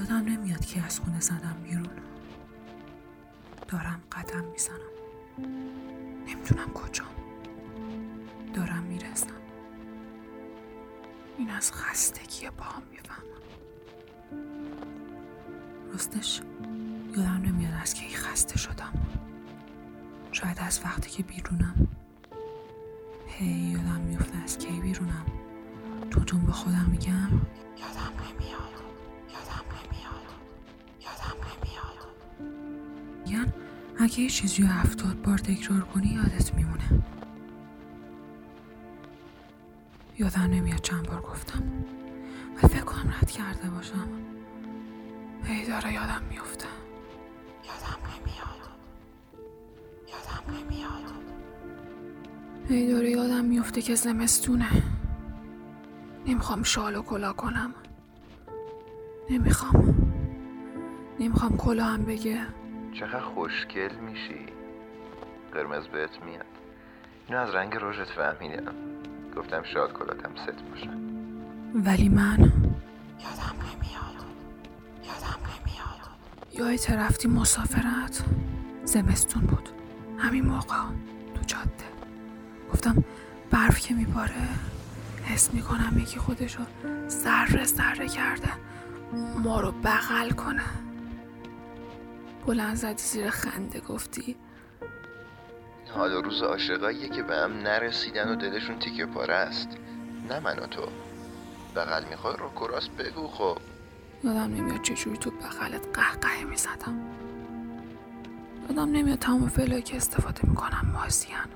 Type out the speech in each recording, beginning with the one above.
یادم نمیاد که از خونه زدم بیرون. دارم قدم می‌زنم. نمی‌دونم کجا دارم می‌رسم. این از خستگی هم می‌فهمم. راستش یادم نمیاد از کی خسته شدم. شاید از وقتی که بیرونم. هی یادم میفته از کی بیرونم. تون به خودم میگم یادم نمیاد. اگه یه چیزی هفتاد بار تکرار کنی یادت میمونه؟ یادم نمیاد چند بار گفتم. و فکر کنم رد کرده باشم. هی داره یادم میفته. یادم نمیاد. یادم نمیاد. هی داره یادم میفته که زمستونه. نمی‌خوام شال و کلا کنم. نمی‌خوام. نمی‌خوام کلا هم بگه. چقدر خوشگل میشی. قرمز بهت میاد. اینو از رنگ رژت فهمیدم. گفتم شاد کلاتم ست باشه ولی من یادم نمیاد. یادم نمیاد. یادت رفتی مسافرت. زمستون بود. همین موقع تو جاده. گفتم برف که میباره حس می‌کنم یکی خودشو ذره ذره کرده. ما رو بغل کنه. بلند زدی زیر خنده گفتی. حال روز عاشقاییه که به هم نرسیدن و دلشون تیکه پاره است. نه من و تو. بغل می‌خوای رو کراس بگو خب. یادم نمیاد چجوری تو بغلت قهقه می‌زدم. یادم نمیاد تمام فعلایی که استفاده می‌کنم مازیان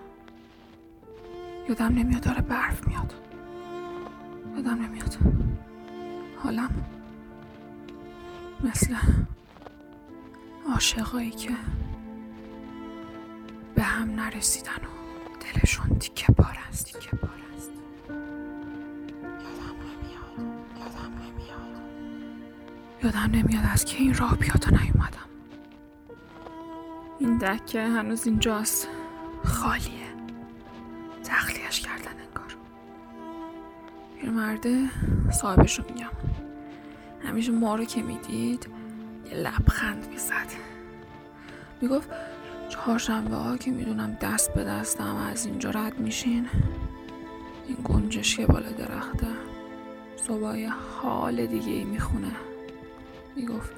یادم نمیاد داره برف میاد. یادم نمیاد. حالم مثل عاشقایی که به هم نرسیدن و دلشون تیکه پار است. تیکه پار است. یادم نمیاد. یادم نمیاد. یادم نمیاد از که این راه پیاده نیومدم. این دکه هنوز اینجاست. خالیه. تخلیهش کردن انگار. مرده صاحبش رو میگم. همیشه ما رو که می‌دید لبخند می‌زد. می‌گفت چهارشنبه ها که می‌دونم دست به دستم از اینجا رد میشین. این گنجش که بالا درخته. صبح حال دیگه ای می‌خونه. می‌گفت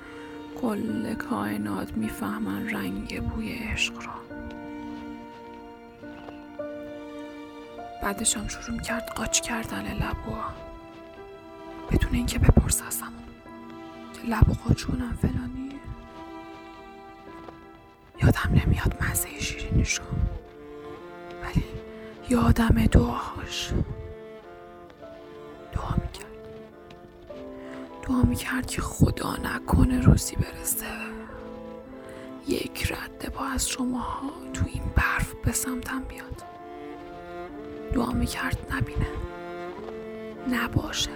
کل کائنات می‌فهمن رنگ بوی عشق را. بعدش هم شروع کرد قاچ کردن لبو بدون اینکه بپرس که لبو قاچ کنم فلانی. یادم نمیاد مزه شیرینیشو ولی یادم دعاهاش. دعا می‌کرد. دعا می‌کرد که خدا نکنه روزی برسه. یک رده با از شماها تو این برف به سمتم بیاد. دعا می‌کرد نبینه. نباشه.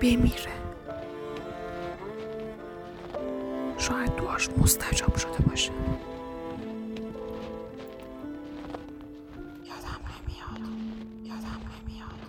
بمیره. شاید دعاش مستجاب شده باشه. یادم نمیاد.